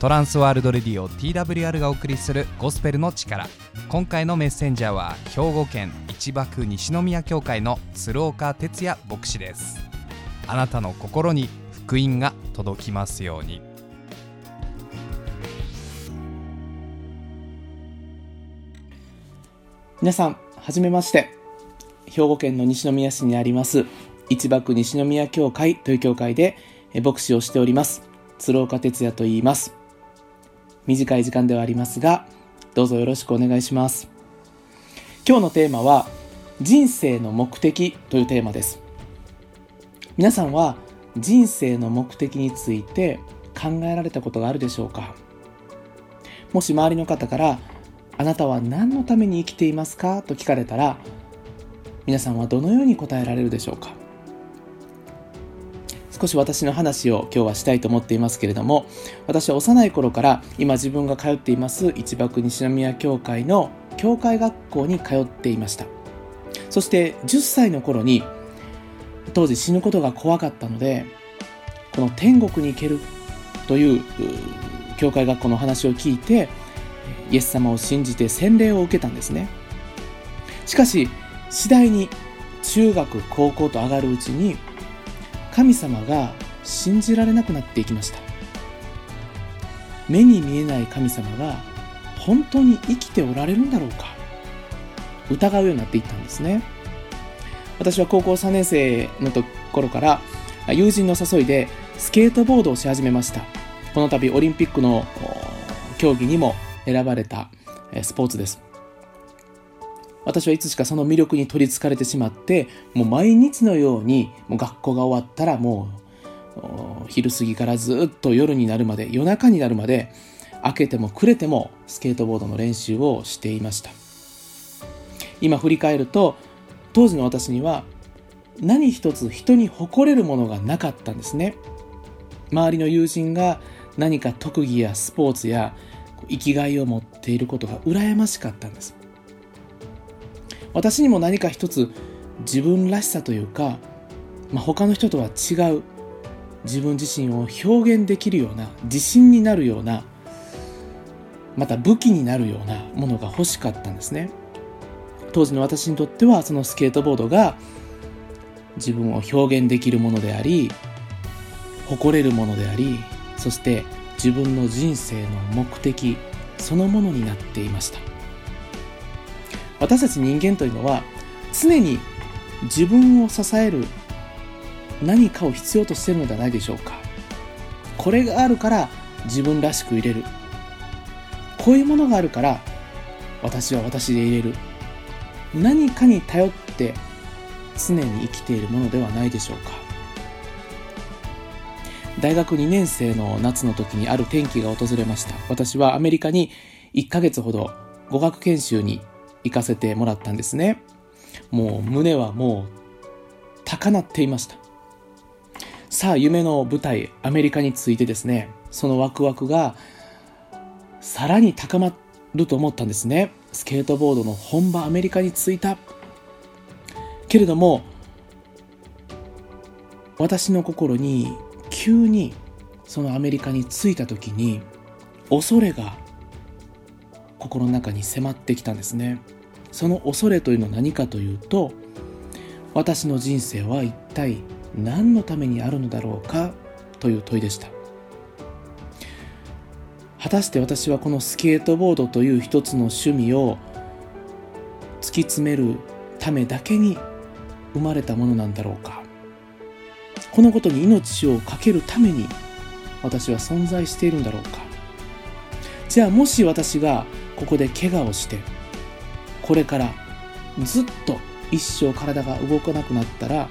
トランスワールドレディオ TWR がお送りするゴスペルの力。今回のメッセンジャーは兵庫県一幕西宮教会の鶴岡哲也牧師です。あなたの心に福音が届きますように。皆さんはじめまして。兵庫県の西宮市にあります一幕西宮教会という教会で牧師をしております。鶴岡哲也と言います。短い時間ではありますがどうぞよろしくお願いします。今日のテーマは人生の目的というテーマです。皆さんは人生の目的について考えられたことがあるでしょうか？もし周りの方からあなたは何のために生きていますか？と聞かれたら皆さんはどのように答えられるでしょうか？少し私の話を今日はしたいと思っていますけれども私は幼い頃から今自分が通っています一幕西宮教会の教会学校に通っていました。そして10歳の頃に当時死ぬことが怖かったのでこの天国に行けるという教会学校の話を聞いてイエス様を信じて洗礼を受けたんですね。しかし次第に中学高校と上がるうちに神様が信じられなくなっていきました。目に見えない神様が本当に生きておられるんだろうか。疑うようになっていったんですね。私は高校3年生のところから友人の誘いでスケートボードをし始めました。この度オリンピックの競技にも選ばれたスポーツです。私はいつしかその魅力に取りつかれてしまってもう毎日のようにもう学校が終わったらもう昼過ぎからずっと夜になるまで夜中になるまで明けても暮れてもスケートボードの練習をしていました。今振り返ると当時の私には何一つ人に誇れるものがなかったんですね。周りの友人が何か特技やスポーツや生きがいを持っていることが羨ましかったんです。私にも何か一つ自分らしさというか、まあ、他の人とは違う自分自身を表現できるような自信になるようなまた武器になるようなものが欲しかったんですね。当時の私にとってはそのスケートボードが自分を表現できるものであり誇れるものでありそして自分の人生の目的そのものになっていました。私たち人間というのは常に自分を支える何かを必要としているのではないでしょうか。これがあるから自分らしくいれる。こういうものがあるから私は私でいれる。何かに頼って常に生きているものではないでしょうか。大学2年生の夏の時にある転機が訪れました。私はアメリカに1ヶ月ほど語学研修に行かせてもらったんですね。もう胸はもう高鳴っていました。さあ夢の舞台アメリカについてですね、そのワクワクがさらに高まると思ったんですね。スケートボードの本場アメリカに着いた。けれども私の心に急にそのアメリカに着いた時に恐れが心の中に迫ってきたんですね。その恐れというのは何かというと私の人生は一体何のためにあるのだろうかという問いでした。果たして私はこのスケートボードという一つの趣味を突き詰めるためだけに生まれたものなんだろうか。このことに命を懸けるために私は存在しているんだろうか。じゃあもし私がここで怪我をしてこれからずっと一生体が動かなくなったら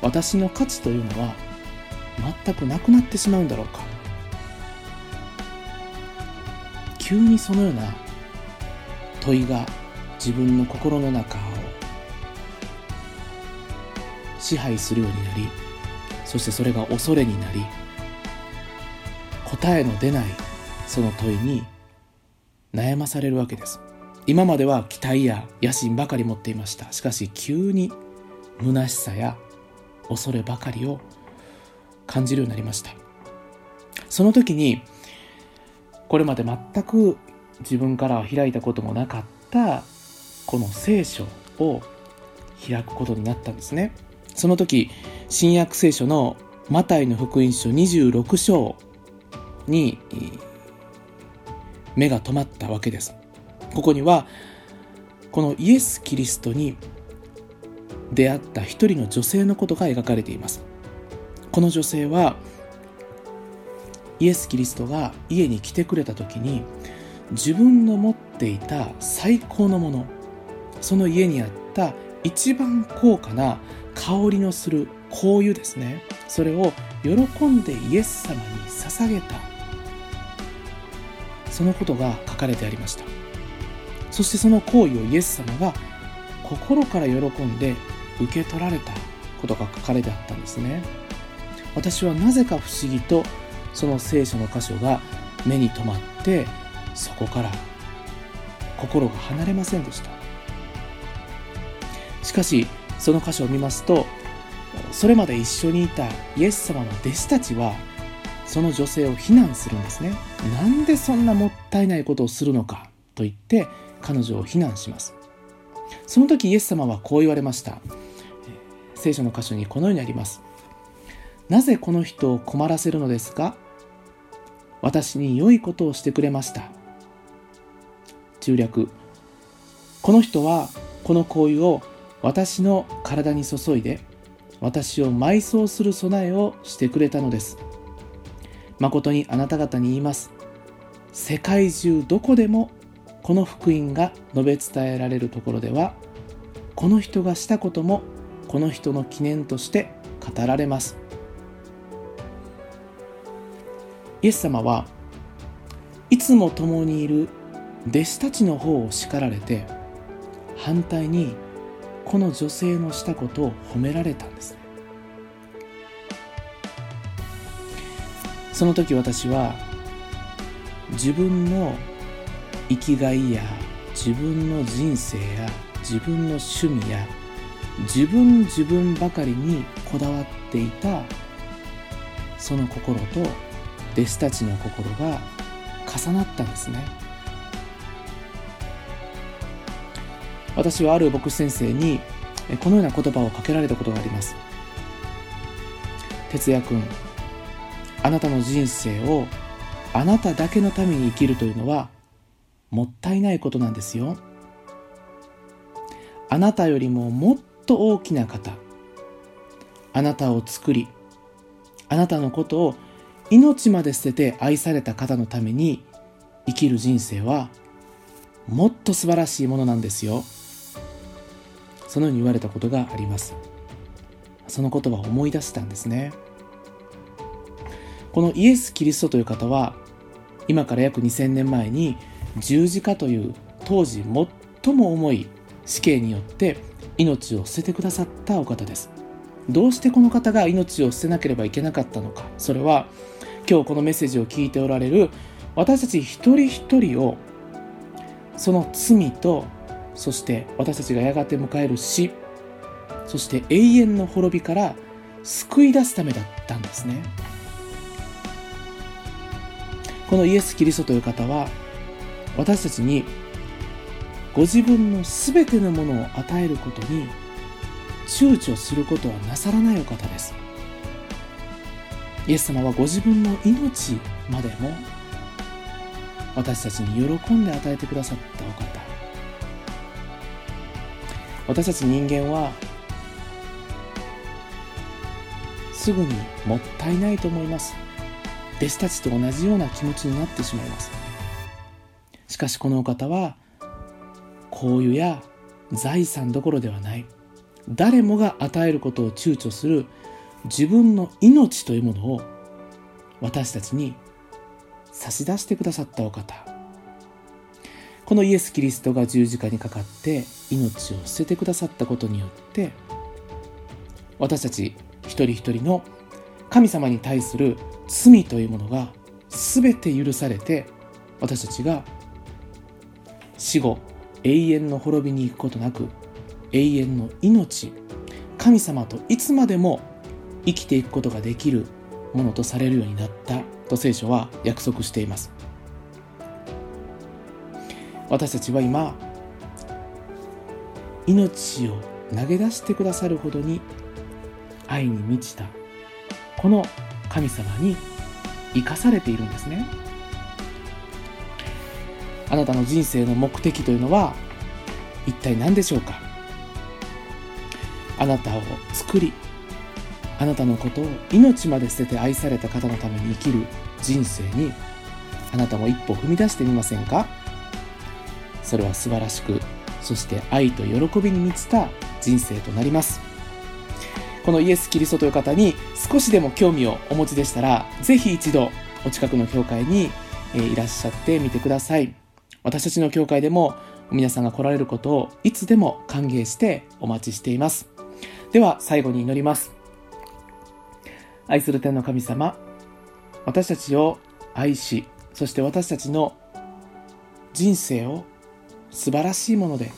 私の価値というのは全くなくなってしまうんだろうか。急にそのような問いが自分の心の中を支配するようになりそしてそれが恐れになり答えの出ないその問いに悩まされるわけです。今までは期待や野心ばかり持っていました。しかし急に虚しさや恐ればかりを感じるようになりました。その時にこれまで全く自分から開いたこともなかったこの聖書を開くことになったんですね。その時新約聖書のマタイの福音書26章に目が止まったわけです。ここにはこのイエス・キリストに出会った一人の女性のことが描かれています。この女性はイエス・キリストが家に来てくれた時に自分の持っていた最高のものその家にあった一番高価な香りのする香油ですね。それを喜んでイエス様に捧げたそのことが書かれてありました。そしてその行為をイエス様が心から喜んで受け取られたことが書かれてあったんですね。私はなぜか不思議とその聖書の箇所が目に留まってそこから心が離れませんでした。しかしその箇所を見ますとそれまで一緒にいたイエス様の弟子たちはその女性を非難するんですね。なんでそんなもったいないことをするのかと言って彼女を非難します。その時イエス様はこう言われました。聖書の箇所にこのようにあります。なぜこの人を困らせるのですか？私に良いことをしてくれました。中略。この人はこの香油を私の体に注いで私を埋葬する備えをしてくれたのです。誠にあなた方に言います。世界中どこでもこの福音が述べ伝えられるところではこの人がしたこともこの人の記念として語られます。イエス様はいつも共にいる弟子たちの方を叱られて反対にこの女性のしたことを褒められたんです。その時私は自分の生きがいや自分の人生や自分の趣味や自分自分ばかりにこだわっていたその心と弟子たちの心が重なったんですね。私はある牧師先生にこのような言葉をかけられたことがあります。哲也君あなたの人生をあなただけのために生きるというのはもったいないことなんですよ。あなたよりももっと大きな方。あなたを作りあなたのことを命まで捨てて愛された方のために生きる人生はもっと素晴らしいものなんですよ。そのように言われたことがあります。その言葉を思い出したんですね。このイエス・キリストという方は今から約2000年前に十字架という当時最も重い死刑によって命を捨ててくださったお方です。どうしてこの方が命を捨てなければいけなかったのか。それは今日このメッセージを聞いておられる私たち一人一人をその罪とそして私たちがやがて迎える死そして永遠の滅びから救い出すためだったんですね。このイエス・キリストという方は私たちにご自分の全てのものを与えることに躊躇することはなさらないお方です。イエス様はご自分の命までも私たちに喜んで与えてくださったお方。私たち人間はすぐにもったいないと思います。弟子たちと同じような気持ちになってしまいます。しかしこのお方は交友や財産どころではない。誰もが与えることを躊躇する自分の命というものを私たちに差し出してくださったお方。このイエス・キリストが十字架にかかって命を捨ててくださったことによって私たち一人一人の神様に対する罪というものが全て許されて私たちが死後永遠の滅びに行くことなく永遠の命神様といつまでも生きていくことができるものとされるようになったと聖書は約束しています。私たちは今命を投げ出してくださるほどに愛に満ちたこの神様に生かされているんですね。あなたの人生の目的というのは一体何でしょうか？あなたを作りあなたのことを命まで捨てて愛された方のために生きる人生にあなたも一歩踏み出してみませんか？それは素晴らしくそして愛と喜びに満ちた人生となります。このイエス・キリストという方に少しでも興味をお持ちでしたらぜひ一度お近くの教会にいらっしゃってみてください。私たちの教会でも皆さんが来られることをいつでも歓迎してお待ちしています。では最後に祈ります。愛する天の神様私たちを愛しそして私たちの人生を素晴らしいもので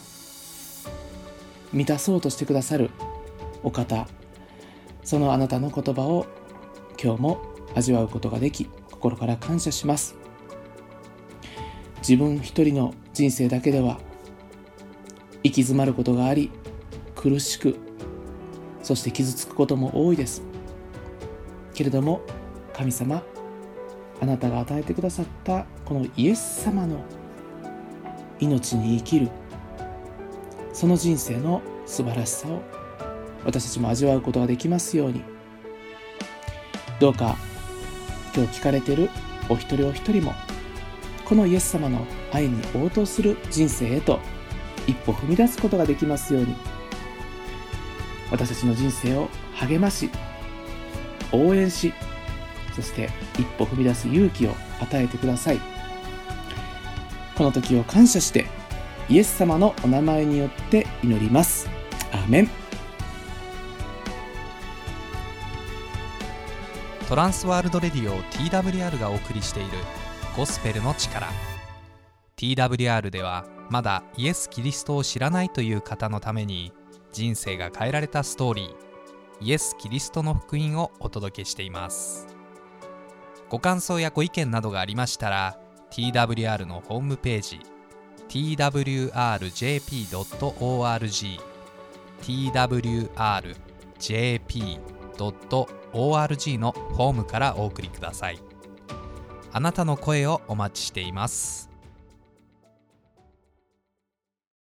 満たそうとしてくださるお方そのあなたの言葉を今日も味わうことができ心から感謝します。自分一人の人生だけでは行き詰まることがあり苦しくそして傷つくことも多いです。けれども神様あなたが与えてくださったこのイエス様の命に生きるその人生の素晴らしさを私たちも味わうことができますように。どうか今日聞かれているお一人お一人もこのイエス様の愛に応答する人生へと一歩踏み出すことができますように。私たちの人生を励まし応援しそして一歩踏み出す勇気を与えてください。この時を感謝してイエス様のお名前によって祈ります。アーメン。トランスワールドレディオ TWR がお送りしているゴスペルの力。TWR ではまだイエス・キリストを知らないという方のために人生が変えられたストーリーイエス・キリストの福音をお届けしています。ご感想やご意見などがありましたら TWR のホームページ twrjp.org twrjp.org のホームからお送りください。あなたの声をお待ちしています。